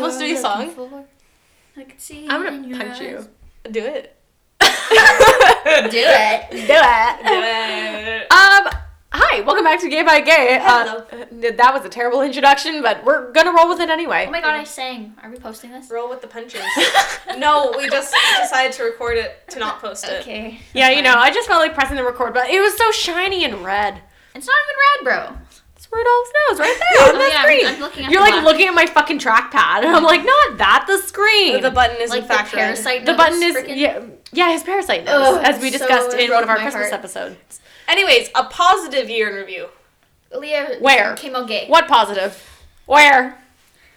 me? Is that supposed to be a song? for? I can see. I'm gonna punch eyes. you. Do it. Do it. Do it. Do it. Um, hi, welcome back to Gay by Gay. Hello. Uh, that was a terrible introduction, but we're gonna roll with it anyway. Oh my god, I sang. Are we posting this? Roll with the punches. no, we just decided to record it to not post it. Okay. yeah, you know. I just felt like pressing the record button. It was so shiny and red. It's not even red, bro. That's where it all snows, right there on Oh, the yeah, I'm- screen. I'm looking at You're the like black. looking at my fucking trackpad, and I'm like, not that, the screen. The button is Like in the parasite. The button is frickin- yeah, yeah, his parasite nose, Ugh, as we so discussed in one of our Christmas heart. episodes. Anyways, a positive year in review. Leah. Where? Came out gay. What positive? Where?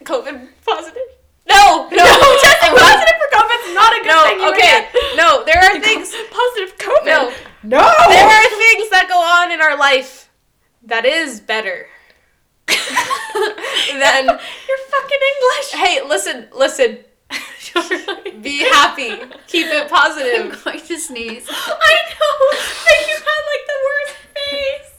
COVID positive? No, no, Testing positive for COVID's not a good no. thing. you Okay, no. There are things. positive COVID. No, no. there are things that go on in our life that is better than. You're fucking English. Hey, listen, listen. Be happy. Keep it positive. I'm going to sneeze. I know. Like you had like the worst face.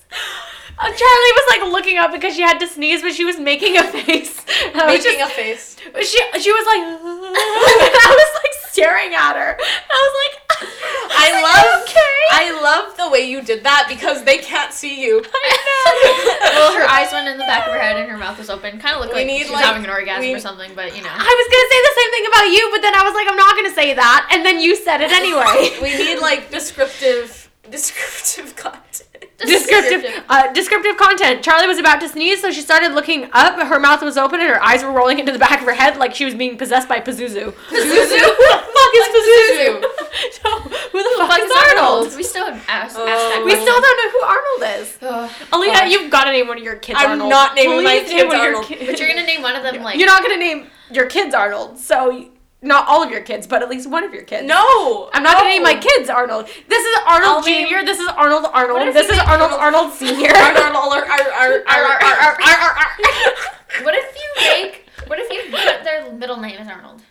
Uh, Charlie was like looking up because she had to sneeze, but she was making a face. And I was Making just, a face. she she was like, I was like staring at her. I was like, I like, love. okay. I love the way you did that because they can't see you. I know. well, her eyes went in the back of her head and her mouth was open. Kind of looked We like need, she was like- having an orgasm we- or something, but you know. I was gonna say the same thing about you, but then I was like, I'm not gonna say that, and then you said it anyway. We need like descriptive, descriptive content. Descriptive uh, descriptive content. Charlie was about to sneeze, so she started looking up. Her mouth was open and her eyes were rolling into the back of her head like she was being possessed by Pazuzu. Pazuzu? Who the fuck is Pazuzu? no, who the fuck Fuck is Arnold? We still haven't asked, Oh. asked that We question. still don't know who Arnold is. Ugh. Aaliyah, Gosh. you've got to name one of your kids I'm Arnold. not naming my Please name kids one of your Arnold. kids- But you're gonna name one of them like. You're not gonna name your kids Arnold, so y- not all of your kids, but at least one of your kids. No, I'm not no. gonna name my kids Arnold. This is Arnold Junior. This is Arnold Arnold. This is Arnold Arnold Senior. What if you make? What if you put their middle name as Arnold?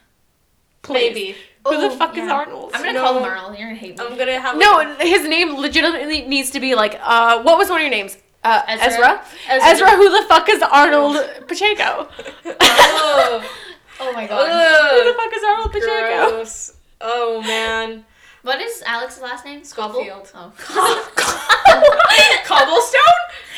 Maybe. Who the fuck yeah. is Arnold? I'm gonna no. call him Arnold. You're gonna hate me. I'm gonna have. No, like, his name legitimately needs to be like. Uh, what was one of your names? Uh, Ezra. Ezra. Ezra. Ezra. Who the fuck is Arnold Pacheco? Oh. Oh my god. who the fuck is Arnold Pacheco? gross. Oh man. What is Alex's last name? Schofield. Oh. Cobblestone?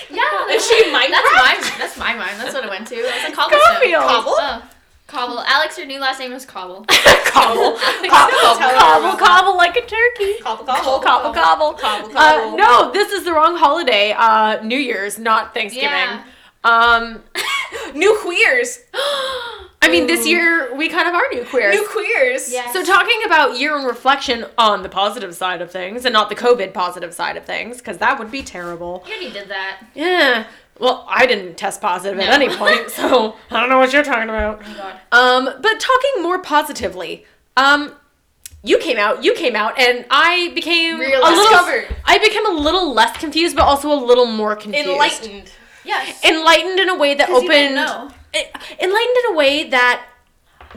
yeah. Is she Minecraft? That's my. That's my mind. That's what it went to. I was like cobblestone. Schofield. Cobble? Oh. Cobble. Alex, your new last name was Cobble. Cobble. Alex Cobble, cobble, cobble like a turkey. Cobble, Cobble, cobble, cobble, cobble. Cobble, Uh, cobble. no, this is the wrong holiday. Uh, New Year's, not Thanksgiving. Yeah. Um, New queers. I mean, this year we kind of are new queers. New queers. Yeah. So talking about year in reflection on the positive side of things and not the COVID positive side of things, because that would be terrible. You already did that. Yeah. Well, I didn't test positive at any point, so I don't know what you're talking about. Oh my god. Um, but talking more positively, um, you came out, you came out, and I became Real a little. discovered. I became a little less confused, but also a little more confused. Enlightened. Yes. Enlightened in a way that opened. didn't know. it- enlightened in a way that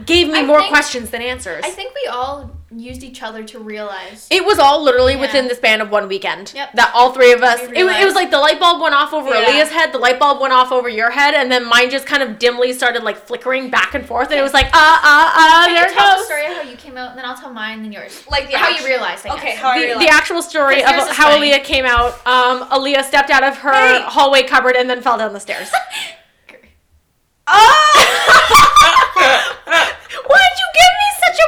gave me I more think- questions than answers. I think we all used each other to realize. It was all literally Yeah. within the span of one weekend. Yep. That all three of us. It, it was like the light bulb went off over Yeah. Aaliyah's head, the light bulb went off over your head, and then mine just kind of dimly started like flickering back and forth, and it was like, ah, ah, ah, Can there you tell the goes. story of how you came out, and then I'll tell mine, then yours. Like the how act- you realized. I Okay, guess. how The, realized. the actual story of Because yours is how funny. Aaliyah came out, um, Aaliyah stepped out of her Hey. hallway cupboard and then fell down the stairs. Oh! Why did you give me such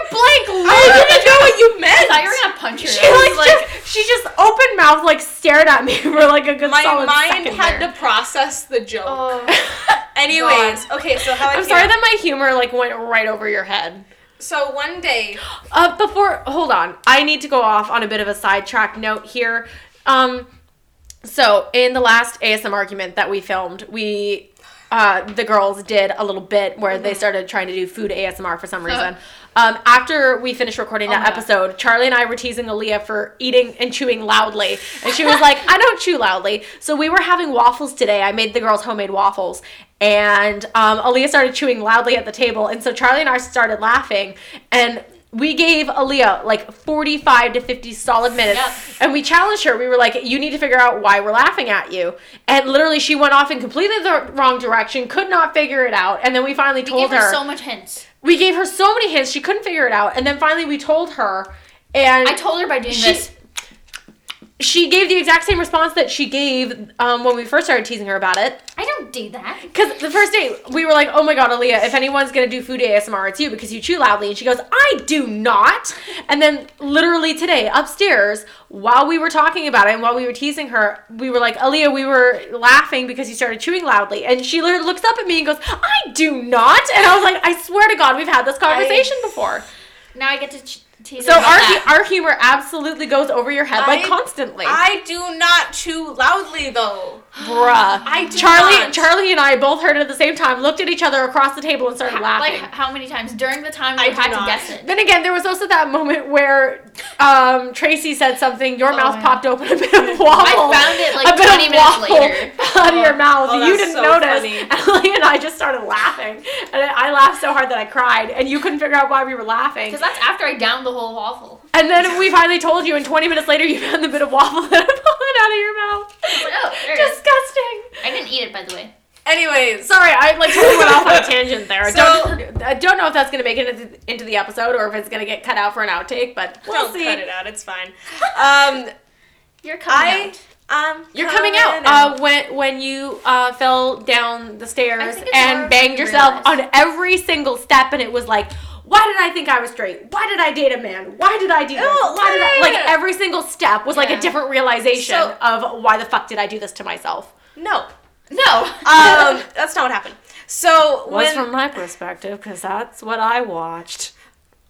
look? I didn't know what you meant. I thought you were gonna punch her. She was like, just, she just open mouth like stared at me for like a good My solid mind second had there. to process the joke. Oh. Anyways, okay, so how I I'm sorry that my humor like went right over your head. So one day, Uh, before, hold on. I need to go off on a bit of a sidetrack note here. Um, so in the last ASM argument that we filmed, we, uh, the girls did a little bit where Mm-hmm. they started trying to do food ASMR for some reason. Um, after we finished recording that Oh my God. episode, Charlie and I were teasing Aaliyah for eating and chewing loudly. And she was like, I don't chew loudly. So we were having waffles today. I made the girls homemade waffles. And um, Aaliyah started chewing loudly at the table. And so Charlie and I started laughing. And We gave Aaliyah like 45 to 50 solid minutes Yep. and we challenged her. We were like, you need to figure out why we're laughing at you. And literally, she went off in completely the wrong direction, could not figure it out. And then we finally We told gave her her. so much hints. we gave her so many hints, she couldn't figure it out. And then finally, we told her. And I told her by doing She- this. She gave the exact same response that she gave um, when we first started teasing her about it. I don't do that. Because the first day we were like, oh my god, Aaliyah, if anyone's gonna do food ASMR, it's you because you chew loudly. And she goes, I do not. And then literally today, upstairs, while we were talking about it and while we were teasing her, we were like, Aaliyah, we were laughing because you started chewing loudly. And she literally looks up at me and goes, I do not. And I was like, I swear to God, we've had this conversation before. Now I get to ch- tease So our, that. our humor absolutely goes over your head, like I- constantly. I do not chew loudly though. Bruh. I do Charlie, not. Charlie and I both heard it at the same time, looked at each other across the table and started laughing. Like how many times during the time I we do had to guess it? Then again, there was also that moment where um, Tracy said something, your Oh, mouth yeah. popped open a bit of waffle. I found it like a bit 20 of minutes later. out of your mouth. Oh, you didn't so notice. funny. And Lee and I just started laughing. And I I laughed so hard that I cried. And you couldn't figure out why we were laughing. Because that's after I downed the whole waffle. And then we finally told you, and 20 minutes later, you found the bit of waffle that had fallen out of your mouth. Like, oh, there. Disgusting. I didn't eat it, by the way. Anyways, Sorry, I like totally went off on a tangent there. So- don't, I don't know if that's gonna make it into, into the episode or if it's gonna get cut out for an outtake, but we'll don't see. cut it out. It's fine. Um, You're coming I out. um, You're coming out uh, when when you uh, fell down the stairs think it's more and banged yourself realize. on every single step, and it was like, why did I think I was straight? Why did I date a man? Why did I do this? Oh, Why did I? Like every single step was like a different realization So- of why the fuck did I do this to myself? No. No. Um, that's not what happened. So Was when from my perspective because that's what I watched.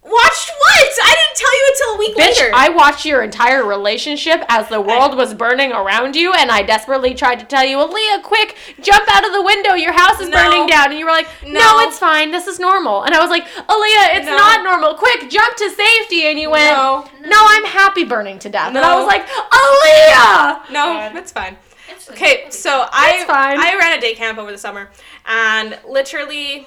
watched what? I didn't tell you until a week Bitch, later. I watched your entire relationship as the world was burning around you, and I desperately tried to tell you, Aaliyah, quick, jump out of the window, your house is No. burning down. And you were like, no. No. it's fine, this is normal. And I was like, Aaliyah, it's No. not normal, quick, jump to safety. And you went, No. no, I'm happy burning to death. And I was like, Aaliyah! no, God. that's fine. Okay, so I fine. I ran a day camp over the summer, and literally,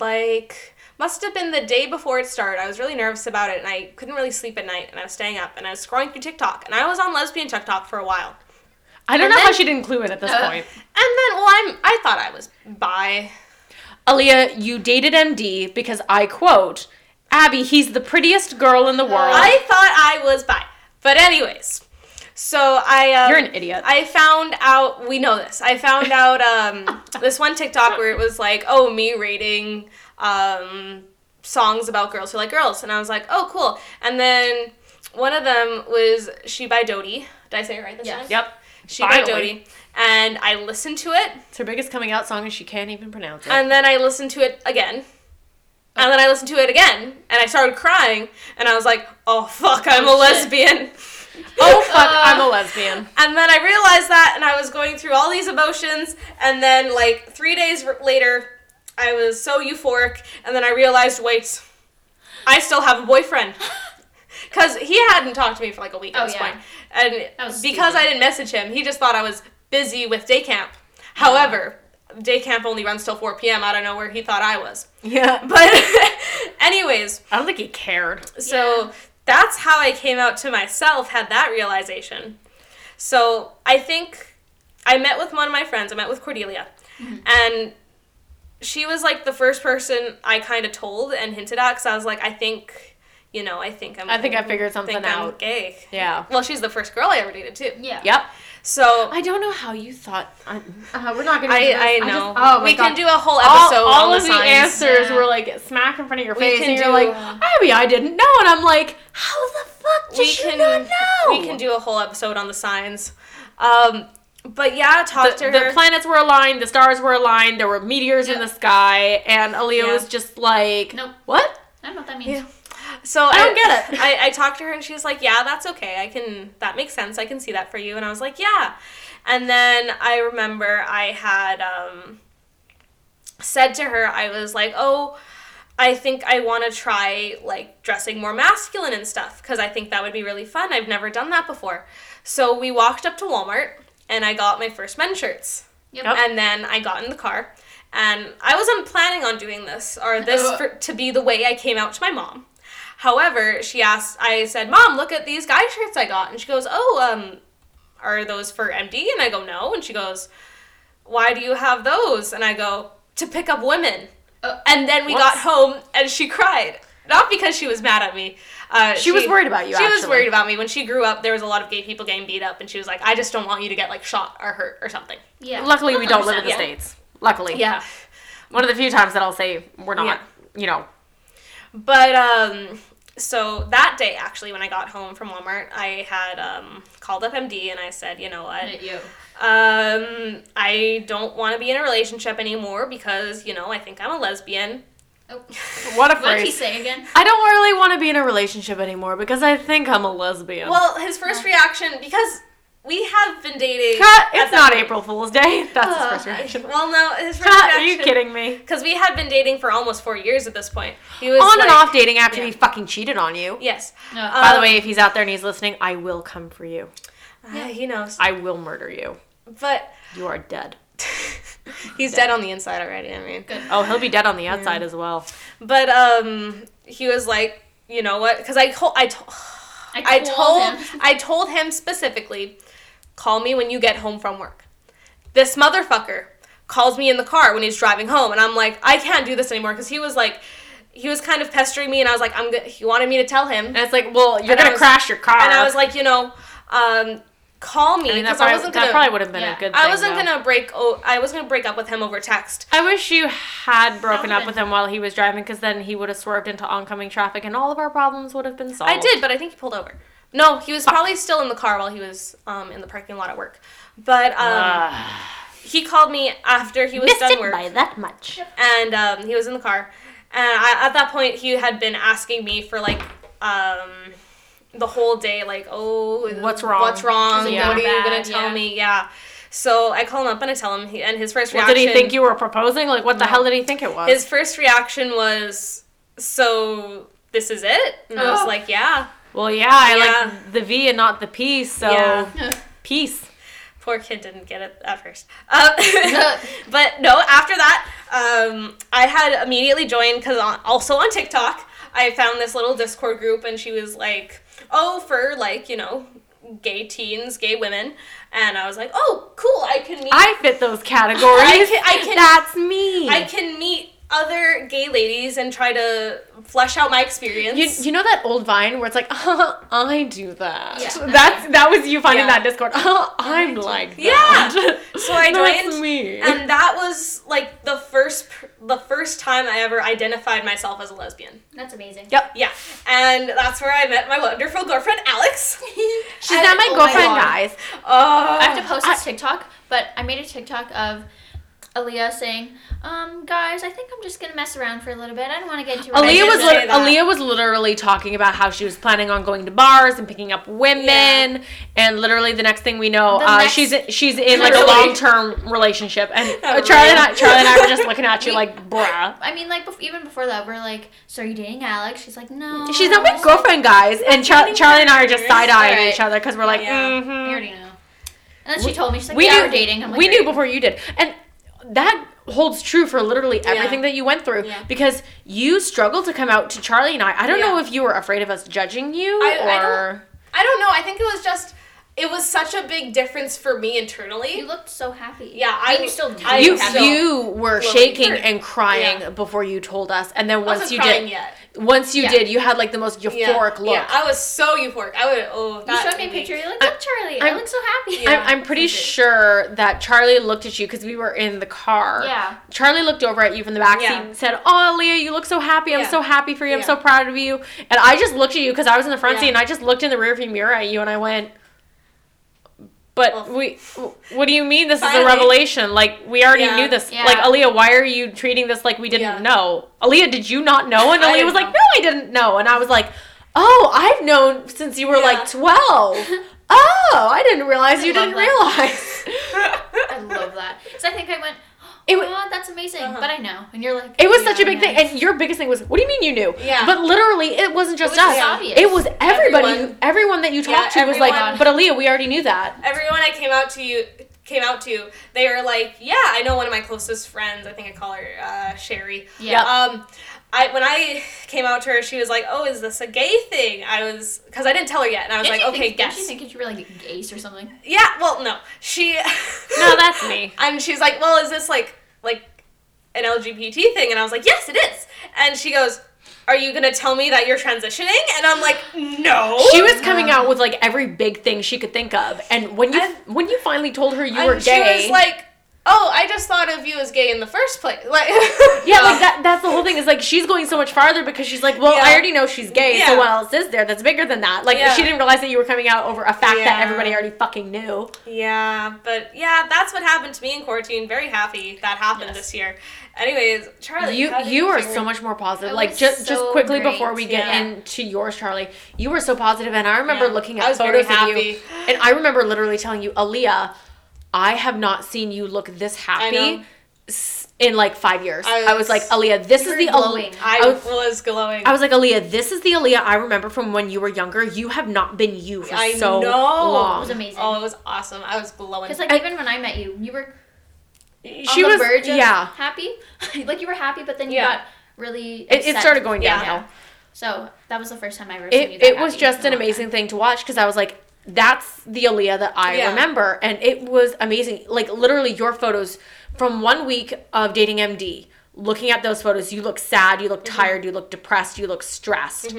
like, must have been the day before it started. I was really nervous about it, and I couldn't really sleep at night, and I was staying up, and I was scrolling through TikTok, and I was on lesbian TikTok for a while, I don't And know how she didn't clue in at this Uh, point. and then well, I'm I thought I was bi. Aaliyah, you dated MD because I quote, Abby, he's the prettiest girl in the world. I thought I was bi, but anyways, so I um, You're an idiot. I found out we know this. I found out um, this one TikTok where it was like, oh, me rating um, songs about girls who like girls, and I was like, oh, cool. And then one of them was "She" by Dodie. Did I say it right this Yes. time? yep. "She" by Finally. Dodie, and I listened to it, It's her biggest coming out song and she can't even pronounce it. and then I listened to it again. And then I listened to it again, and I started crying, and I was like, "Oh fuck, I'm a Oh, shit. lesbian." Oh fuck, Uh, I'm a lesbian. And then I realized that, and I was going through all these emotions, and then like three days r- later, I was so euphoric, and then I realized, wait, I still have a boyfriend. Because he hadn't talked to me for like a week at Oh, this yeah. point. And because stupid. I didn't message him, he just thought I was busy with day camp. However, day camp only runs till 4 p.m. I don't know where he thought I was. Yeah. But, anyways, I don't think he cared. so that's how I came out to myself, had that realization. So I think I met with one of my friends, I met with Cordelia, mm-hmm. and she was like the first person I kind of told and hinted at because I was like, I think, you know, I think I'm. I think I figured something think I'm out. gay. Yeah. Well, she's the first girl I ever dated too. Yeah. Yep. So I don't know how you thought. I, uh, we're not gonna. I, do this. I just- know. oh we God. can do a whole episode all on of the, the, signs. answers Yeah. were like smack in front of your face, and you're do- like, Abby, I didn't know, and I'm like, how the fuck did we you can not know? we can do a whole episode on the signs. Um, but yeah, talk the, to her. the planets were aligned, the stars were aligned, there were meteors in the sky, and Aaliyah Yeah. was just like, Nope. what? I don't know what that means. Yeah. So I don't get it. I, I talked to her and she was like, "Yeah, that's okay. I can. That makes sense. I can see that for you." And I was like, "Yeah." And then I remember I had um, said to her, I was like, "Oh, I think I want to try like dressing more masculine and stuff because I think that would be really fun. I've never done that before." So we walked up to Walmart and I got my first men's shirts. Yep. Yep. And then I got in the car, and I wasn't planning on doing this or this for, to be the way I came out to my mom. However, she asked, I said, Mom, look at these guy shirts I got. And she goes, Oh, um, are those for MD? And I go, No. And she goes, Why do you have those? And I go, To pick up women. Uh, and then we whoops. got home and she cried. Not because she was mad at me. Uh, She was worried about you, She was worried about me. When she grew up, there was a lot of gay people getting beat up, and she was like, I just don't want you to get like shot or hurt or something. Yeah. Luckily, we don't live in the Yeah. states. Luckily, Yeah. one of the few times that I'll say we're not. Yeah. You know, But um so that day actually when I got home from Walmart, I had um called up MD and I said, you know what? You. Um I don't want to be in a relationship anymore because, you know, I think I'm a lesbian. Oh. what a What did he phrase. say again? I don't really want to be in a relationship anymore because I think I'm a lesbian. Well, his first reaction because we have been dating Cut. It's not point- April Fool's Day. That's his Uh, first reaction. Well, no, his first Cut. reaction Are you kidding me? Because we had been dating for almost 4 years at this point. He was On and off dating after yeah. he fucking cheated on you. Yes. No. By the Um, way, if he's out there and he's listening, I will come for you. Uh, he knows. I will murder you. But You are dead. he's dead on the inside already, I mean. Good. Oh, he'll be dead on the outside as well. But um, he was like, you know what? Because I told I told I told him. I told him specifically, call me when you get home from work. This motherfucker calls me in the car when he's driving home, and I'm like, I can't do this anymore because he was like, he was kind of pestering me, and I was like, I'm. He wanted me to tell him, And it's like, well, you're And gonna was- crash your car. and I was like, you know, um, call me I mean, because I, wasn't that gonna. probably would have been yeah. a good. I wasn't though. gonna break. Oh, I was gonna break up with him over text. I wish you had broken up with him while he was driving, because then he would have swerved into oncoming traffic, and all of our problems would have been solved. I did, but I think he pulled over. No, he was probably still in the car while he was um, in the parking lot at work. But um, Ah. he called me after he was missed done it work, by that much. and um, he was in the car. And I, at that point, he had been asking me for like um, the whole day, like, "Oh, What's wrong? What's wrong? Is it What are you gonna tell Yeah. me?" Yeah. So I call him up and I tell him, he, and his first What reaction. did he think you were proposing? Like, what the No. hell did he think it was? His first reaction was, "So this is it?" And I was Oh. like, "Yeah." Well, yeah, I Yeah. like the V and not the P, so Yeah. peace. Poor kid didn't get it at first. Um, but no, after that, um, I had immediately joined because also on TikTok, I found this little Discord group, and she was like, "Oh, for like you know, gay teens, gay women," and I was like, "Oh, cool! I can meet. I fit those categories. I can- I can- That's me. I can meet other gay ladies and try to flesh out my experience." You, you know that old Vine where it's like, uh, I do that. Yeah. That's that was you finding Yeah. that Discord. Oh, I'm like Yeah. So I That's joined, me. and that was like the first the first time I ever identified myself as a lesbian. That's amazing. Yep. Yeah, and that's where I met my wonderful girlfriend Alex. She's And- not my oh girlfriend, God. guys. Oh, I have to post I- this TikTok, but I made a TikTok of Aaliyah saying, um, guys, I think I'm just gonna mess around for a little bit. I don't want to get too. a Aaliyah was say lit- that. Aaliyah was literally talking about how she was planning on going to bars and picking up women, Yeah. and literally the next thing we know, uh, next- she's she's in like a long term relationship, and uh, Charlie and I, Charlie and I were just looking at you We- like, bruh. I mean, like bef- even before that, we're like, "So are you dating Alex?" She's like, "No." She's not my girlfriend, guys. And Char- Charlie and I are just side eyeing Alright. each other because we're like, Yeah. Like, mhm. we already know. And then she told me, she's like, we "Yeah, knew we're dating." I'm like, we knew before you did, and that holds true for literally everything that you went through Yeah. because you struggled to come out to Charlie and I. I don't know if you were afraid of us judging you I- I or I don't know. I think it was just it was such a big difference for me internally. You looked so happy. Yeah, I I- you still do. I- you still you were shaking hurt. and crying Yeah. before you told us, and then once you did, yet. once you Yeah. did, you had like the most Yeah, euphoric look. Yeah, I was so euphoric. I would. Oh, You showed me a made picture. You're like, "Look, Charlie, i I'm- look so happy." Yeah. I'm, I'm pretty sure that Charlie looked at you because we were in the car. Yeah. Charlie looked over at you from the back seat Yeah. and said, "Oh, Leah, you look so happy. I'm Yeah. so happy for you. I'm so proud of you." And I just looked at you because I was in the front Yeah. seat, and I just looked in the rearview mirror at you, and I went, "But Well, we, what do you mean this is a revelation? Like we already Yeah. knew this. Yeah. Like Aaliyah, why are you treating this like we didn't Yeah. know? Aaliyah, did you not know?" And I Aaliyah didn't was like, "No, I didn't know." And I was like, "Oh, I've known since you were Yeah. like 12." Oh, I didn't realize I you didn't that. realize. I love that. So I think I went, It "Oh, that's amazing," Uh-huh. but I know, and you're like, It was "Yeah, such a big yeah." thing, and your biggest thing was, "What do you mean you knew?" Yeah. But literally, it wasn't just was us. obvious. It was everybody. Everyone. Everyone, that you Yeah, talked to was like, "But Aaliyah, we already knew that." Everyone I came out to you came out to, they were like, "Yeah, I know one of my closest friends. I think I call her uh, Sherry. Yeah. Um, I when I came out to her, she was like, "Oh, is this a gay thing?" I was because I didn't tell her yet, and I was Didn't like, "Okay, think, guess." Didn't you think you were like ace or something? yeah, well, no, she. No, that's me. And she's like, "Well, is this like like an LGBT thing?" And I was like, "Yes, it is." And she goes, "Are you gonna tell me that you're transitioning?" And I'm like, "No." She was coming out with like every big thing she could think of, and when you And- when you finally told her you And were gay, She was like, "Oh, I just thought of you as gay in the first place." Like, yeah, like that. That's the whole thing. Is like she's going so much farther because she's like, well, Yeah. I already know she's gay, so what else is there that's bigger than that? Like Yeah. she didn't realize that you were coming out over a fact that everybody already fucking knew. Yeah, but yeah, that's what happened to me in quarantine. Very happy that happened Yes. this year. Anyways, Charlie, you you are so much more positive. It Like just just quickly great. before we get Yeah. into yours, Charlie, you were so positive, and I remember Yeah. looking at photos of you, and I remember literally telling you, Aaliyah, I have not seen you look this happy. In like five years, I I was, was- like, Aaliyah, this is the glowing. Aaliyah. I I was, was glowing. I was like, Aaliyah, this is the Aaliyah I remember from when you were younger. You have not been you for I so know. long. It was amazing. oh, it was awesome. I was glowing. Because like I- even when I met you, you were She on was, the verge of yeah. happy. like you were happy, but then you Yeah. got really. It, it started going Yeah. downhill. So that was the first time I ever seen you. It, That it was happy just an amazing time. thing to watch because I was like, that's the Aaliyah that I Yeah. remember. And it was amazing. Like, literally, your photos from one week of dating MD, looking at those photos, you look sad, you look Mm-hmm. tired, you look depressed, you look stressed.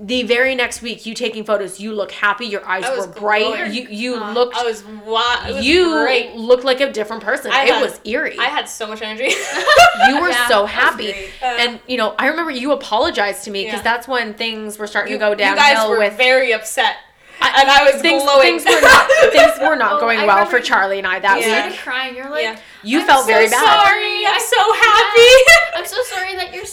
The very next week, you taking photos, you look happy, your eyes were bright, glowing. you you Uh, looked I was wa- was you great. looked like a different person. I it had- was eerie. I had so much energy. you were Yeah, so happy. Uh, and you know, I remember you apologized to me because Yeah. that's when things were starting you, to go you downhill guys were with very upset, I- and I was things, glowing. things were not things were not Oh, going I well for Charlie and I that You Yeah. week. started crying. You're like, Yeah. You I'm felt so very bad. Sorry, I'm so happy. I'm so sorry that you're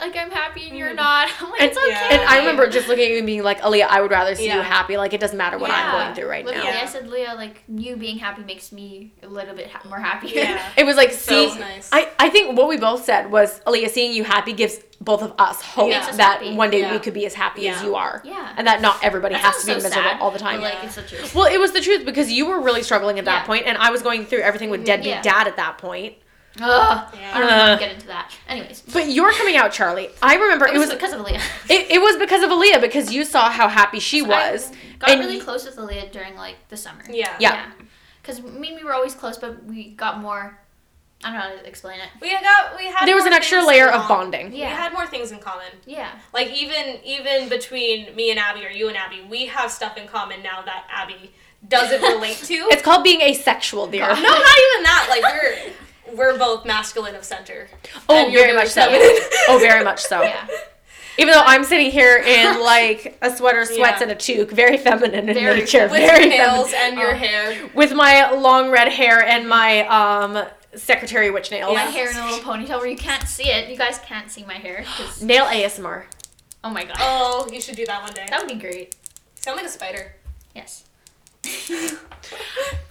like I'm happy and you're mm. not. I'm like And, it's okay. Yeah. and I remember just looking at you and being like, Aaliyah, I would rather see you happy. Like it doesn't matter what I'm going through right Literally, now. I said, Leah, like you being happy makes me a little bit ha- more happy. Yeah. It was like So see, nice. I, I think what we both said was Aaliyah seeing you happy gives both of us hope Makes us that happy. one day Yeah. we could be as happy as you are. Yeah. And that not everybody That has to be so miserable sad, all the time. Like Yeah. it's the truth. Well, it was the truth because you were really struggling at that Yeah. point, and I was going through everything with mm-hmm. deadbeat Yeah. dad at that point. Ugh, I don't Uh. want to get into that. Anyways, But you're coming out, Charlie. I remember it it was, was because of Leah. it, it was because of Aaliyah because you saw how happy she was. I got and really close with Aaliyah during like the summer. yeah. Yeah. Because me and we were always close, but we got more. I don't know how to explain it. We got we had There was an extra layer of bonding. Yeah. We had more things in common. Yeah. Like even even between me and Abby or you and Abby, we have stuff in common now that Abby doesn't relate to. It's called being asexual, dear. no, not even that. Like we're we're both masculine of center. Oh, And very much so. feminine. oh, very much so. Yeah. Even though I'm sitting here in like a sweater, sweats, Yeah. and a toque, very feminine in Very nature, With very your nails feminine. and your Oh. hair. with my long red hair and my um secretary witch nails. My Yeah. hair in a little ponytail where you can't see it. You guys can't see my hair. Nail ASMR. oh my god. Oh, you should do that one day. That would be great. Sound like a spider. Yes.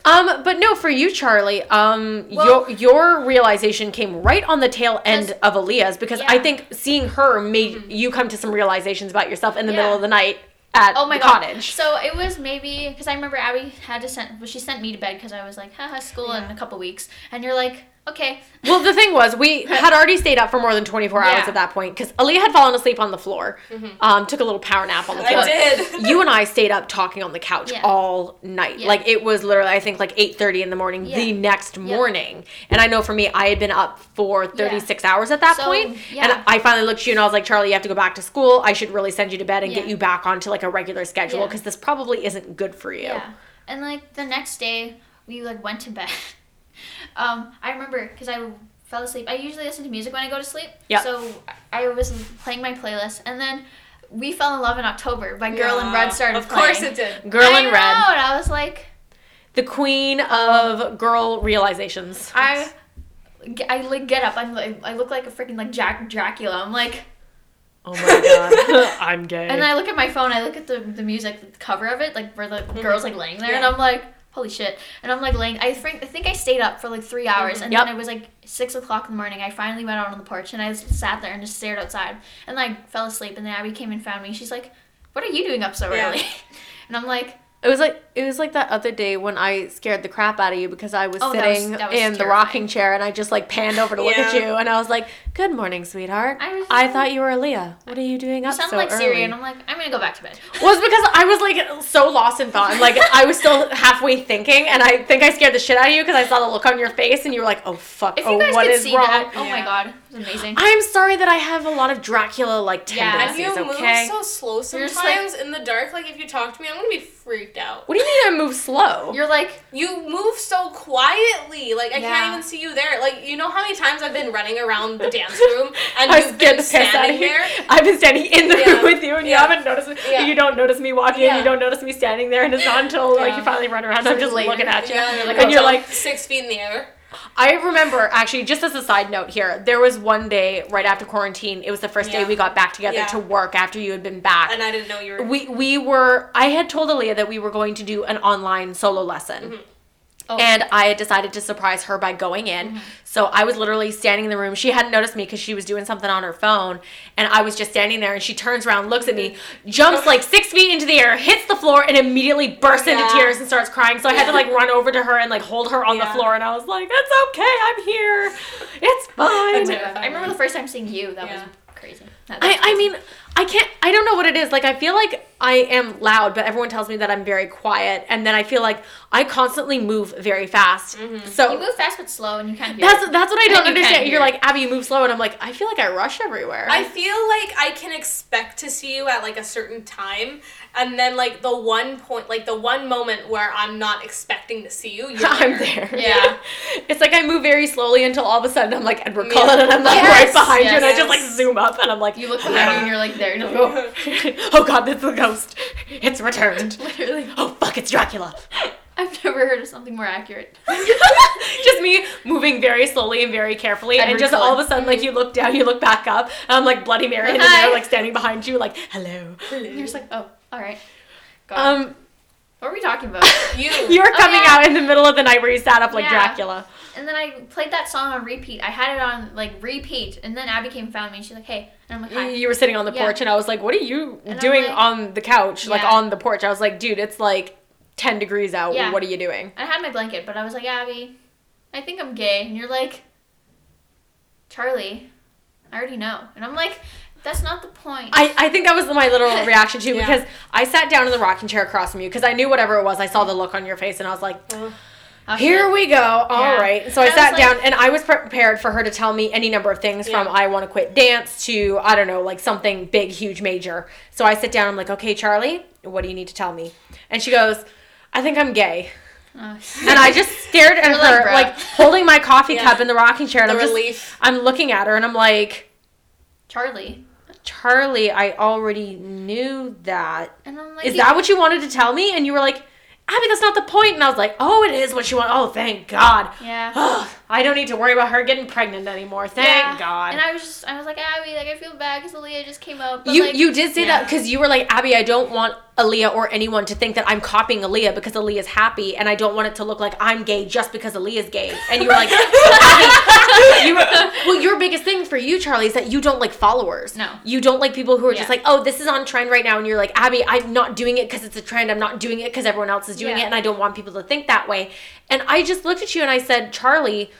Um, but no, for you, Charlie, um, Well- your your realization came right on the tail end Just- of Aaliyah's because I Yeah. Mm-hmm. think seeing her made you come to some realizations about yourself in the Yeah. middle of the night at Oh my the god. cottage. So it was maybe because I remember Abby had to send. Well, she sent me to bed because I was like, haha, school in a couple weeks, and you're like, okay. Well, the thing was, we had already stayed up for more than 24 hours Yeah. at that point because Aaliyah had fallen asleep on the floor, um, took a little power nap on the floor. I did. You and I stayed up talking on the couch Yeah. all night. Yeah. Like it was literally, I think, like 8:30 in the morning the next morning. And I know for me, I had been up for 36 hours at that So, point. yeah. And I finally looked at you and I was like, Charlie, you have to go back to school. I should really send you to bed and get you back onto like a regular schedule because this probably isn't good for you. Yeah. And like the next day, we like went to bed. um, I remember because I fell asleep. I usually listen to music when I go to sleep. Yeah. So I was playing my playlist, and then we fell in love in October by Girl in Red started Of course playing. it did. Girl I in know, red, and I was like, the queen of girl realizations. I, I like get up. I'm like, I look like a freaking like Jack Dracula. I'm like, Oh my god, I'm gay. and then I look at my phone. I look at the the music the cover of it, like where the girl's like laying there, and I'm like, holy shit. And I'm like laying. I think I think I stayed up for like three hours, mm-hmm. and Yep. then it was like six o'clock in the morning. I finally went out on the porch, and I just sat there and just stared outside, and I fell asleep. And then Abby came and found me. She's like, "What are you doing up so Yeah. early?" And I'm like, It was like it was like that other day when I scared the crap out of you because I was Oh, that was- sitting that was in the rocking chair and I just like panned over to look at you and I was like, "Good morning, sweetheart. I was- I thought you were Aaliyah. What are you doing You up sound so like early?" Siri, and I'm like, I'm gonna go back to bed. was because I was like so lost in thought. And, like I was still halfway thinking, and I think I scared the shit out of you because I saw the look on your face, and you were like, "Oh fuck! If oh, you guys what could is see wrong?" that, oh my god, it was amazing. I'm sorry that I have a lot of Dracula like Yeah. And tendencies. you move so slow sometimes in the dark. Like if you talk to me, I'm gonna be freaked out. what do you mean I move slow? You're like, You move so quietly. Like I Yeah. can't even see you there. Like you know how many times I've been running around the dance room and I was been scared the piss out of standing you. there. I've been standing in the Yeah. room with you, and you haven't noticed. me. Yeah. You don't notice me walking. and You don't notice me standing there, and it's not until like you finally run around. So I'm just later. looking at you. Yeah, you're like, and oh, you're oh, like, six feet in the air. I remember actually, just as a side note here, there was one day right after quarantine. It was the first day we got back together Yeah. to work after you had been back. And I didn't know you were. we we were I had told Aaliyah that we were going to do an online solo lesson. Mm-hmm. Oh, And I had decided to surprise her by going in. Mm-hmm. So I was literally standing in the room. She hadn't noticed me because she was doing something on her phone. And I was just standing there and she turns around, looks at me, jumps like six feet into the air, hits the floor, and immediately bursts into tears and starts crying. So I had to like run over to her and like hold her on the floor. And I was like, it's okay. I'm here. It's fine. I remember the first time seeing you. That Yeah. was crazy. That- I, that's I mean, I can't, I don't know what it is. Like, I feel like I am loud, but everyone tells me that I'm very quiet. And then I feel like I constantly move very fast. Mm-hmm. So you move fast but slow, and you kind of hear. that's, it. that's what I don't you can't understand. hear You're like, Abby, you move slow. And I'm like, I feel like I rush everywhere. I feel like I can expect to see you at like a certain time, and then like the one point, like the one moment where I'm not expecting to see you, you're I'm there. Yeah. it's like I move very slowly until all of a sudden I'm like Edward Yeah. Cullen and I'm like Yes, right behind you and I just like zoom up and I'm like, You look behind you, and you're like there. You're like, oh, oh god, it's the ghost. It's returned. literally. Oh fuck, it's Dracula. I've never heard of something more accurate. just me moving very slowly and very carefully, and just all of a sudden, like you look down, you look back up, and I'm like Bloody Mary in the Hi. mirror, like standing behind you, like hello. And you're just like, oh, all right. God. Um, what were we talking about? you. you were Oh, coming yeah. out in the middle of the night where you sat up like Yeah. Dracula. and then I played that song on repeat. I had it on like repeat, and then Abby came and found me, and she's like, hey, and I'm like, hi. You were sitting on the Yeah. porch, and I was like, "What are you And doing like- on the couch, like on the porch?" I was like, "Dude, it's like ten degrees out. Yeah. What are you doing?" I had my blanket, but I was like, Abby, I think I'm gay. And you're like, Charlie, I already know. And I'm like, that's not the point. I, I think that was my literal reaction too Yeah. because I sat down in the rocking chair across from you because I knew whatever it was. I saw the look on your face and I was like, Oh, Here we go. All Yeah. right. So I, I sat like- down and I was prepared for her to tell me any number of things from I want to quit dance to I don't know, like something big, huge, major. So I sit down. I'm like, okay, Charlie, what do you need to tell me? And she goes, I think I'm gay. Oh, And I just stared at You're like, her, "Bruh." like holding my coffee Yeah. cup in the rocking chair, and the I'm just, relief. I'm looking at her, and I'm like, Charlie. Charlie, I already knew that. And I'm like, Is that what you wanted to tell me? And you were like, Abby, that's not the point. And I was like, oh, it is what you want. Oh, thank God. Yeah. Ugh, I don't need to worry about her getting pregnant anymore. Thank Yeah. God. And I was just, I was like, Abby, like I feel bad because Aaliyah just came out. You like, you did say that because you were like Abby. I don't want Aaliyah or anyone to think that I'm copying Aaliyah because Aaliyah's happy, and I don't want it to look like I'm gay just because Aaliyah's gay. And you were like, Abby, you were, well, your biggest thing for you, Charlie, is that you don't like followers. No. you don't like people who are just like, oh, this is on trend right now, and you're like, Abby, I'm not doing it because it's a trend. I'm not doing it because everyone else is doing Yeah. it, and I don't want people to think that way. And I just looked at you and I said, Charlie.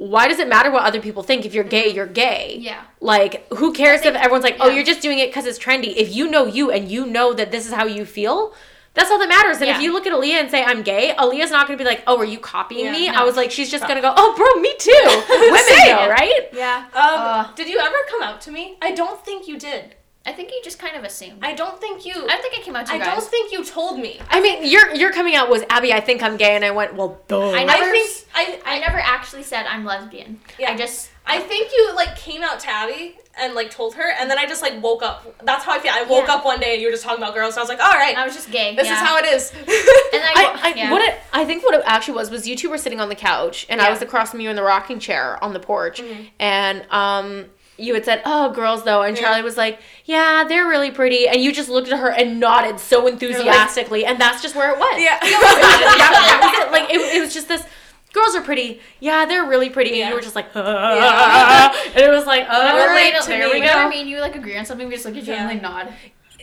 Why does it matter what other people think? If you're gay, mm-hmm. you're gay. Yeah. Like, who cares think- if everyone's like, oh, yeah. you're just doing it because it's trendy? If you know you and you know that this is how you feel, that's all that matters. And if you look at Aaliyah and say, I'm gay, Aaliyah's not going to be like, oh, are you copying Yeah, me? no. I was like, she's just going to go, oh, bro, me too. Women Same. go, right? Yeah. Um, Uh, did you ever come out to me? I don't think you did. I think you just kind of assumed. I don't think you. I don't think I came out to I you guys. don't think you told me. I mean, your your coming out was, Abby, I think I'm gay. And I went, well, duh. I I never think s- I, I I never actually said I'm lesbian. Yeah. I just I think you like came out to Abby and like told her, and then I just like woke up. That's how I feel. I woke Yeah. up one day and you were just talking about girls. So I was like, all right, I was just gay. this yeah. is how it is. And I, I, I, yeah. what it, I think what it actually was was you two were sitting on the couch and I was across from you in the rocking chair on the porch Mm-hmm. and um you had said oh girls though and Yeah. Charlie was like yeah they're really pretty and you just looked at her and nodded so enthusiastically and that's just where it was. yeah. that, that was it. like it, it was just this girls are pretty yeah they're really pretty and Yeah. you were just like uh. and it was like oh right we- there we go me and you like agree on something, we just look at you and like nod.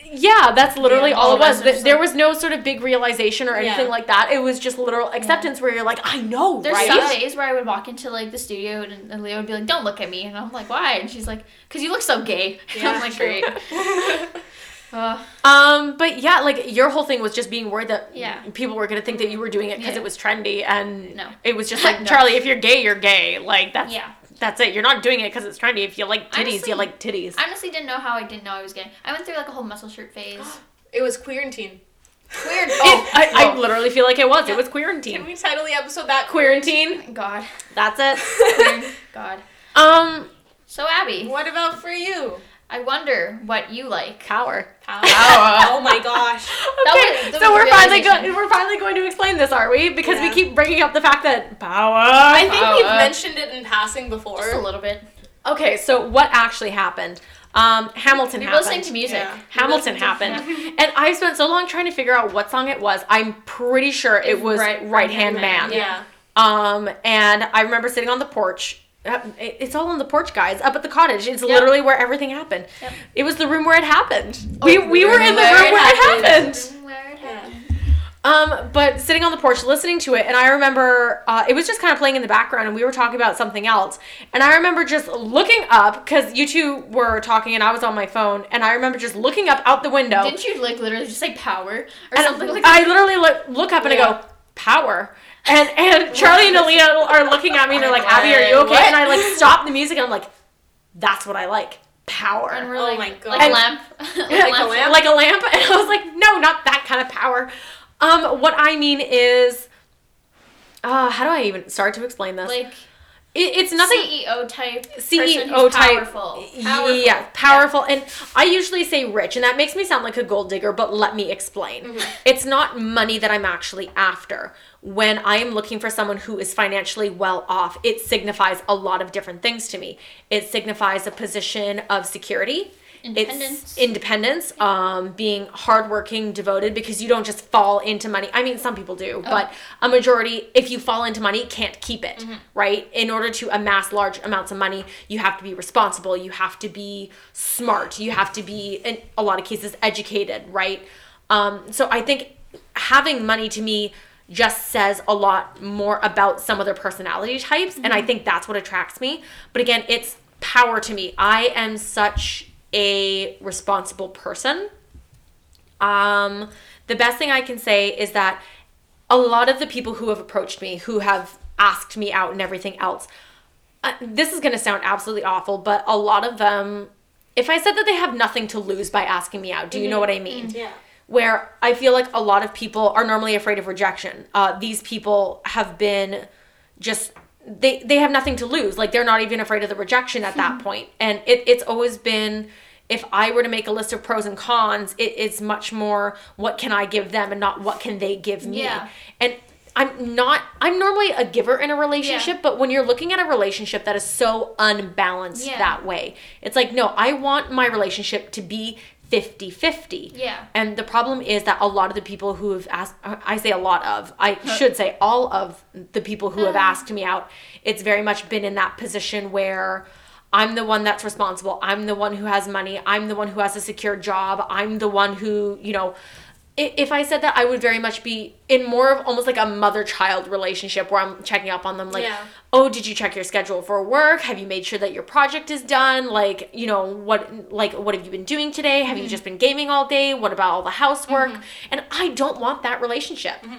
Yeah, that's literally Yeah, all it was. are Th- just There like- was no sort of big realization or anything Yeah. like that. It was just literal acceptance where you're like, I know, There's right? some days where I would walk into like the studio and, and Leah would be like, "Don't look at me," and I'm like, "Why?" And she's like, "Cause you look so gay." And Yeah, I'm like, "Great." Uh, Um, but yeah, like your whole thing was just being worried that Yeah. people were gonna think that you were doing it because Yeah. it was trendy, and No. it was just like No. Charlie, if you're gay, you're gay. Like that's Yeah. that's it. You're not doing it because it's trendy. If you like titties, Honestly, you like titties. I honestly didn't know how I didn't know I was gay. I went through like a whole muscle shirt phase. It was quarantine. Weird. Oh, I, I oh. literally feel like it was. Yeah. It was quarantine. Can we title the episode that? Quarantine. God. That's it. God. um, So Abby, What about for you? I wonder what you like. power. Power. Power. oh my gosh. That Okay, was- that so we're finally going. We're finally going to explain this, aren't we? Because we keep bringing up the fact that power. I think Power. we've mentioned it in passing before. Just a little bit. Okay, so what actually happened? Um, Hamilton We were happened. listening to music. Yeah. Hamilton to- happened, and I spent so long trying to figure out what song it was. I'm pretty sure it was Right- Right, Hand Man. Yeah. Um, and I remember sitting on the porch. Uh, It's all on the porch, guys, up at the cottage. It's Yep. literally where everything happened. Yep. It was the room where it happened. we we were in the where room it where it happened. happened. Where it happened. Um, but sitting on the porch listening to it, and I remember uh, it was just kind of playing in the background, and we were talking about something else. And I remember just looking up because you two were talking, and I was on my phone, and I remember just looking up out the window. Didn't you like literally just say power or and something like I literally look, look up and I go, power. And and Charlie and Aaliyah are looking at me and they're like, Abby, are you okay? What? And I like stop the music and I'm like, that's what I like. Power. And we're Oh like, my God. like a lamp. like Like a lamp? like a lamp. And I was like, no, not that kind of power. Um, what I mean is, uh, how do I even start to explain this? Like it, it's nothing. CEO type. CEO type. Powerful. Powerful. Yeah, powerful. And I usually say rich, and that makes me sound like a gold digger, but let me explain. Mm-hmm. It's not money that I'm actually after. When I am looking for someone who is financially well off, it signifies a lot of different things to me. It signifies a position of security. Independence. It's independence, um, being hardworking, devoted, because you don't just fall into money. I mean, some people do, Oh. but a majority, if you fall into money, can't keep it, Mm-hmm. right? In order to amass large amounts of money, you have to be responsible, you have to be smart, you have to be, in a lot of cases, educated, right? Um, so I think having money to me just says a lot more about some of their personality types, and I think that's what attracts me. But again, it's power to me. I am such a responsible person. Um, the best thing I can say is that a lot of the people who have approached me, who have asked me out and everything else, uh, this is going to sound absolutely awful, but a lot of them, if I said that they have nothing to lose by asking me out, do you know what I mean? Yeah. Where I feel like a lot of people are normally afraid of rejection. Uh, these people have been just they they have nothing to lose. Like they're not even afraid of the rejection at that hmm. point. And it, it's always been if I were to make a list of pros and cons, it, it's much more what can I give them and not what can they give me. Yeah. And I'm not I'm normally a giver in a relationship, but when you're looking at a relationship that is so unbalanced Yeah. that way, it's like, no, I want my relationship to be 50 50. Yeah. And the problem is that a lot of the people who have asked, I say a lot of, I should say all of the people who have asked me out, it's very much been in that position where I'm the one that's responsible. I'm the one who has money. I'm the one who has a secure job. I'm the one who, you know, if I said that, I would very much be in more of almost like a mother child relationship where I'm checking up on them, like, Yeah. oh, did you check your schedule for work? Have you made sure that your project is done? Like, you know, what like what have you been doing today? Have you mm-hmm. just been gaming all day? What about all the housework? Mm-hmm. And I don't want that relationship. Mm-hmm.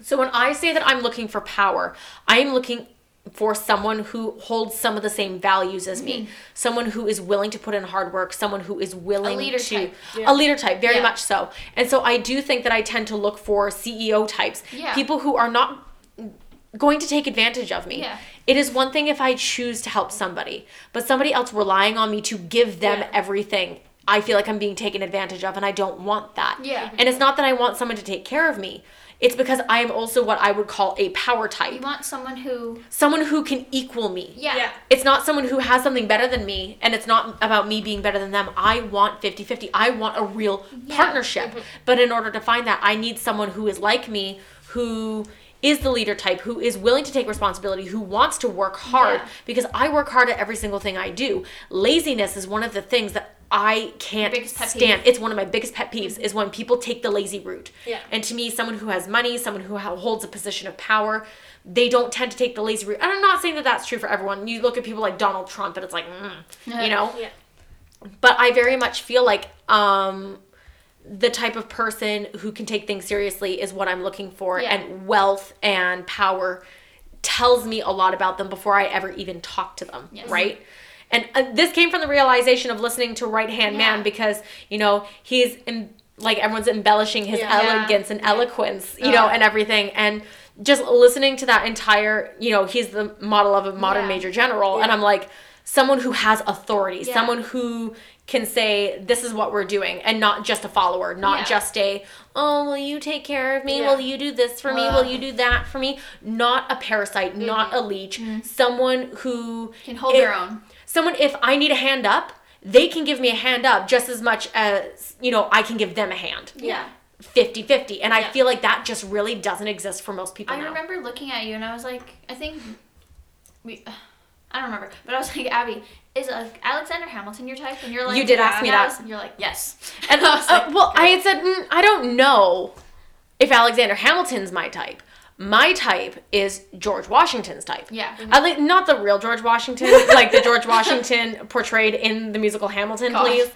So when I say that I'm looking for power, I am looking for someone who holds some of the same values as me, mm-hmm. someone who is willing to put in hard work, someone who is willing leader to type. Yeah. a leader type, very Yeah. much so. And so I do think that I tend to look for CEO types, Yeah. people who are not going to take advantage of me. It is one thing if I choose to help somebody, but somebody else relying on me to give them everything. I feel like I'm being taken advantage of and I don't want that. Yeah. And it's not that I want someone to take care of me. It's because I am also what I would call a power type. You want someone who. Someone who can equal me. Yeah. Yeah. It's not someone who has something better than me and it's not about me being better than them. I want 50-50. I want a real Yeah. partnership. Mm-hmm. But in order to find that, I need someone who is like me, who is the leader type, who is willing to take responsibility, who wants to work hard Yeah. because I work hard at every single thing I do. Laziness is one of the things that I can't stand. It's one of my biggest pet peeves is when people take the lazy route. Yeah. And to me, someone who has money, someone who holds a position of power, they don't tend to take the lazy route. And I'm not saying that that's true for everyone. You look at people like Donald Trump, and it's like, mm, you know. Yeah. But I very much feel like um, the type of person who can take things seriously is what I'm looking for, Yeah. and wealth and power tells me a lot about them before I ever even talk to them, Yes. right? And uh, this came from the realization of listening to Right Hand Yeah. Man because you know he's em- like everyone's embellishing his Yeah. elegance and eloquence, you know, and everything, and just listening to that entire, you know, he's the model of a modern major general, and I'm like someone who has authority, someone who can say this is what we're doing and not just a follower not Yeah. just a oh will you take care of me? Yeah. will you do this for me? Will you do that for me? Not a parasite not a leech. Someone who Can hold it- their own. Someone if i need a hand up they can give me a hand up just as much as you know i can give them a hand Yeah. 50-50 and i Yeah. feel like that just really doesn't exist for most people I now remember looking at you and I was like, I think we. I don't remember, but I was like, Abby, is uh, Alexander Hamilton your type? And you're like, You did ask me yeah. that. And you're like, yes. And I was uh, like, well, I had said mm, I don't know if Alexander Hamilton's my type. My type is George Washington's type. Yeah. I like not the real George Washington, like the George Washington portrayed in the musical Hamilton, Gosh. please.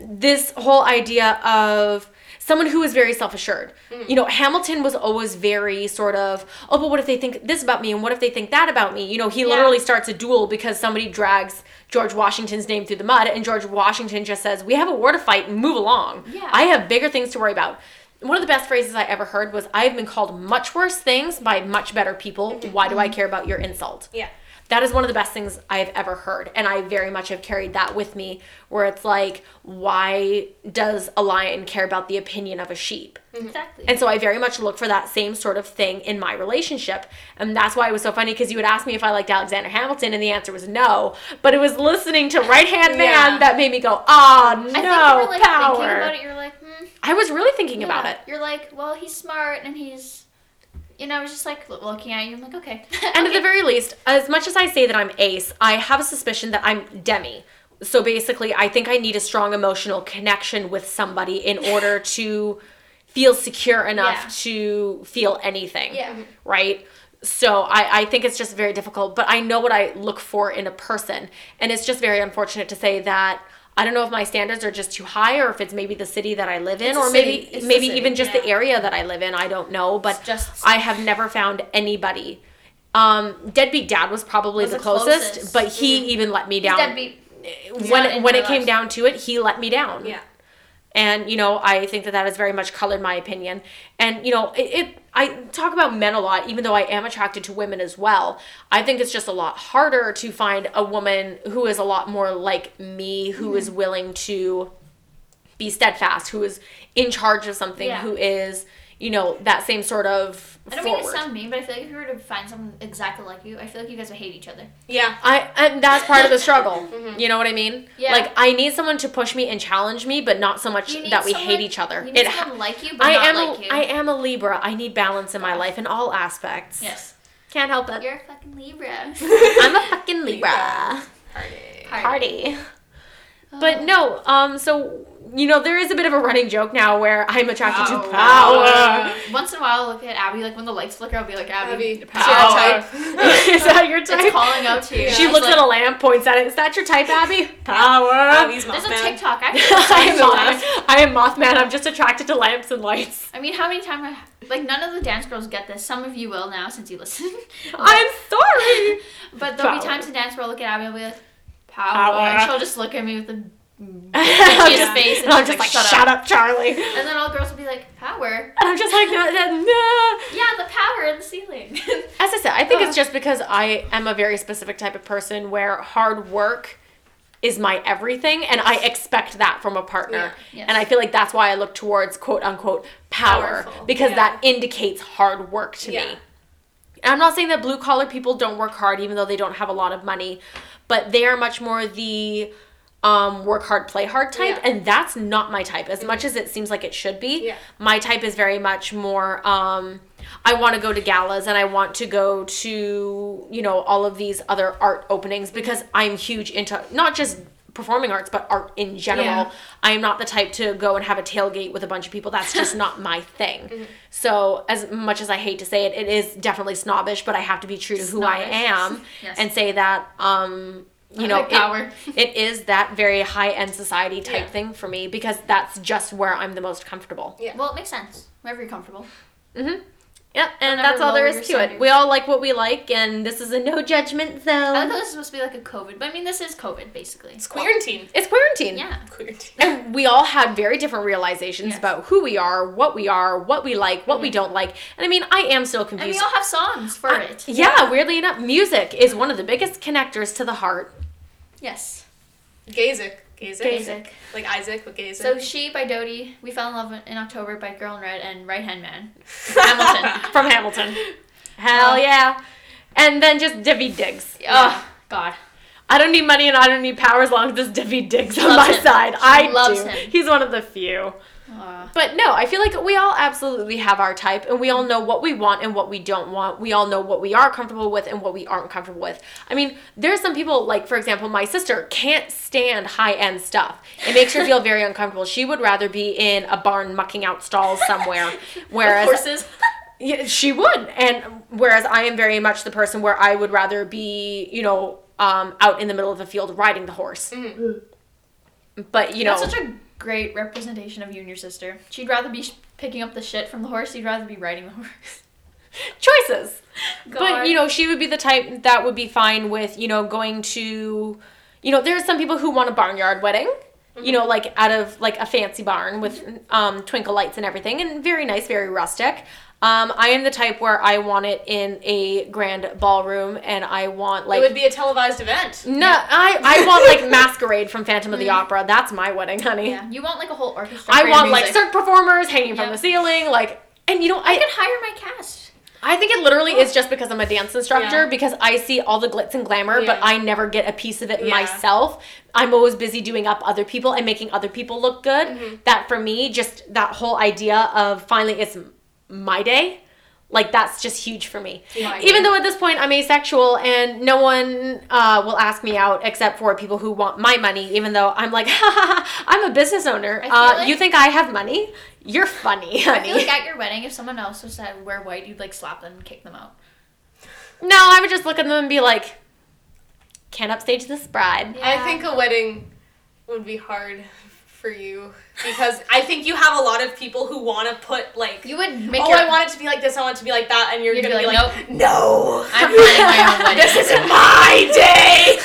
This whole idea of someone who is very self-assured. Mm. You know, Hamilton was always very sort of, oh, but what if they think this about me and what if they think that about me? You know, he Yeah. literally starts a duel because somebody drags George Washington's name through the mud and George Washington just says, "We have a war to fight, move along. Yeah. I have bigger things to worry about." One of the best phrases I ever heard was, "I have been called much worse things by much better people. Mm-hmm. Why do I mm-hmm. care about your insult?" Yeah. That is one of the best things I've ever heard. And I very much have carried that with me, where it's like, why does a lion care about the opinion of a sheep? Mm-hmm. Exactly. And so I very much look for that same sort of thing in my relationship. And that's why it was so funny because you would ask me if I liked Alexander Hamilton, and the answer was no. But it was listening to Right Hand Man Yeah. that made me go, ah, no, I think you were like power. thinking about it. You're like. I was really thinking about it. You're like, well, he's smart and he's. You know, I was just like looking at you. I'm like, okay. And at the very least, as much as I say that I'm ace, I have a suspicion that I'm demi. So basically, I think I need a strong emotional connection with somebody in order to feel secure enough Yeah. to feel anything. Yeah. Right? So I, I think it's just very difficult, but I know what I look for in a person. And it's just very unfortunate to say that I don't know if my standards are just too high or if it's maybe the city that I live in It's or maybe It's maybe even just the area that I live in. I don't know, but It's just- I have never found anybody. Um, deadbeat dad was probably Was the closest, closest. but he even let me down. deadbeat. when when it came life. down to it, he let me down. Yeah. And you know, I think that that has very much colored my opinion. And you know, it, it I talk about men a lot, even though I am attracted to women as well. I think it's just a lot harder to find a woman who is a lot more like me, who is Mm-hmm. willing to be steadfast, who is in charge of something, Yeah. who is you know that same sort of I don't mean to forward. sound mean, but I feel like if you were to find someone exactly like you, I feel like you guys would hate each other. Yeah. I and that's part of the struggle. You know what I mean? Mm-hmm. Yeah. Like I need someone to push me and challenge me, but not so much that we someone- hate each other. You need It someone like you, but I not am like a, you. I am a Libra. I need balance in my life in all aspects. Yes. Can't help it. You're a fucking Libra. I'm a fucking Libra. Party. Party. But no, um, so you know there is a bit of a running joke now where I'm attracted to oh, power. Once in a while, I'll look at Abby, like when the lights flicker, I'll be like, Abby, Abby, is your Power. type? is that your type? it's calling out to you. She looks like, at a lamp, points at it. Is that your type, Abby? Power. Abby's There's a TikTok. I, I am, Moth- I am Mothman. I'm just attracted to lamps and lights. I mean, how many times? I, like none of the dance girls get this. Some of you will now since you listen. I'm sorry. but there'll be times in dance where I'll look at Abby and I'll be like, power. Power. And she'll just look at me with a I'm his just, face and and I'm just like, "Shut shut up, Charlie. And then all girls will be like, power. And I'm just like, no, no, no. Yeah, the power in the ceiling. As I said, I think Uh. it's just because I am a very specific type of person where hard work is my everything, and I expect that from a partner. Yeah. Yes. And I feel like that's why I look towards quote unquote power Powerful. because Yeah. that indicates hard work to Yeah. me. And I'm not saying that blue collar people don't work hard, even though they don't have a lot of money, but they are much more the um, work hard, play hard type, Yeah. and that's not my type. As much as it seems like it should be, Yeah. my type is very much more. Um, I want to go to galas and I want to go to you know all of these other art openings because I'm huge into not just performing arts, but art in general. Yeah. I am not the type to go and have a tailgate with a bunch of people. That's just not my thing. Mm-hmm. So, as much as I hate to say it, it is definitely snobbish, but I have to be true to who I am Yes. and say that, um, you know, power. it, it is that very high end society type Yeah. thing for me because that's just where I'm the most comfortable. Yeah. Well, it makes sense. Wherever you're comfortable. Mm-hmm. Yep, and Don't that's all there is lower is to it. We all like what we like, and this is a no judgment zone. I thought this was supposed to be like a COVID, but I mean, this is COVID basically. It's quarantine. It's quarantine. Yeah. Quarantine. And we all had very different realizations Yes. about who we are, what we are, what we like, what we don't like. And I mean, I am still And confused. we all have songs for I- it. yeah, weirdly enough, music is one of the biggest connectors to the heart. Yes. Gazik. Gazik. Gazik. Like Isaac, but Gazik. So she by Dodie, we fell in love in October by Girl in Red and Right Hand Man. Hamilton. From Hamilton. Hell yeah. And then just Daveed Diggs. Oh God. I don't need money and I don't need power as long as this Daveed Diggs on my him. side. She I loves do. him. He's one of the few. Uh, But no, I feel like we all absolutely have our type and we all know what we want and what we don't want. We all know what we are comfortable with and what we aren't comfortable with. I mean, there's some people, like, for example, my sister can't stand high end stuff. It makes her feel very uncomfortable. She would rather be in a barn mucking out stalls somewhere. Whereas horses. yeah, she would. And whereas I am very much the person where I would rather be, you know, um, out in the middle of a field riding the horse. But, you know. That's such a great representation of you and your sister. She'd rather be sh- picking up the shit from the horse. You'd rather be riding the horse. choices. But you know, she would be the type that would be fine with you know going to, you know, there's some people who want a barnyard wedding. You know, like out of like a fancy barn with um, twinkle lights and everything, and very nice, very rustic. Um, I am the type where I want it in a grand ballroom, and I want like it would be a televised event. no, I I want like masquerade from Phantom of the Opera. That's my wedding, honey. Yeah, you want like a whole orchestra. I want like music. cirque performers hanging from the ceiling, like, and you know, I I could hire my cast. I think it literally is just because I'm a dance instructor Yeah. because I see all the glitz and glamour, but I never get a piece of it Yeah. myself. I'm always busy doing up other people and making other people look good. Mm-hmm. That for me, just that whole idea of finally it's my day. Like that's just huge for me. Yeah. Even though at this point I'm asexual and no one uh, will ask me out except for people who want my money. Even though I'm like, I'm a business owner. Uh, like- you think I have money? You're funny, I honey. feel like at your wedding, if someone else was to wear white, you'd like slap them and kick them out. No, I would just look at them and be like, can't upstage this bride. I think a wedding would be hard for you because I think you have a lot of people who want to put like, You would make oh, your. I want it to be like this, I want it to be like that, and you're gonna be be like, like, no, I'm planning my own wedding. this isn't my day.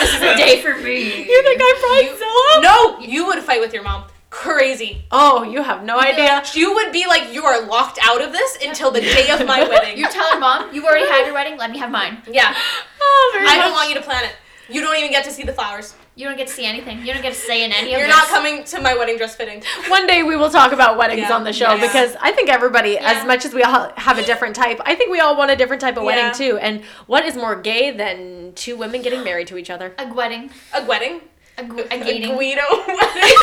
This is a day for me. You think I'm bridezilla? no, you would fight with your mom. Crazy. Oh, you have no idea. You would be like, you are locked out of this until the day of my wedding. You tell her mom, you already had your wedding. Let me have mine. yeah, Oh, very I don't want you to plan it. You don't even get to see the flowers. You don't get to see anything. You don't get to say in any of You're this. not coming to my wedding dress fitting. One day we will talk about weddings Yeah. on the show Yes. because I think everybody, Yeah. as much as we all have a different type, I think we all want a different type of Yeah. wedding too. And what is more gay than two women getting married to each other? A wedding. A wedding. A, gu- a A gating. Guido wedding.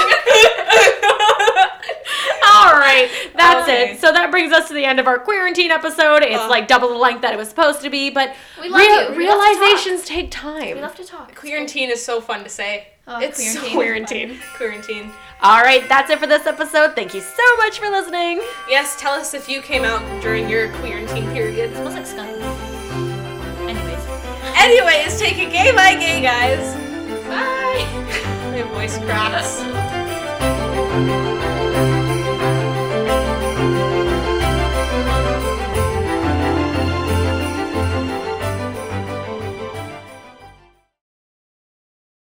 All right, that's Okay. it. So that brings us to the end of our quarantine episode. It's Uh. like double the length that it was supposed to be, but We love rea- you. We love realizations take time. We love to talk. Quarantine is so fun to say. Oh, it's quarantine. so Quarantine. Quarantine. All right, that's it for this episode. Thank you so much for listening. Yes, tell us if you came out during your quarantine period. smells like skunk. Anyways. Anyways, take it gay by gay, guys. Bye. My voice cracks.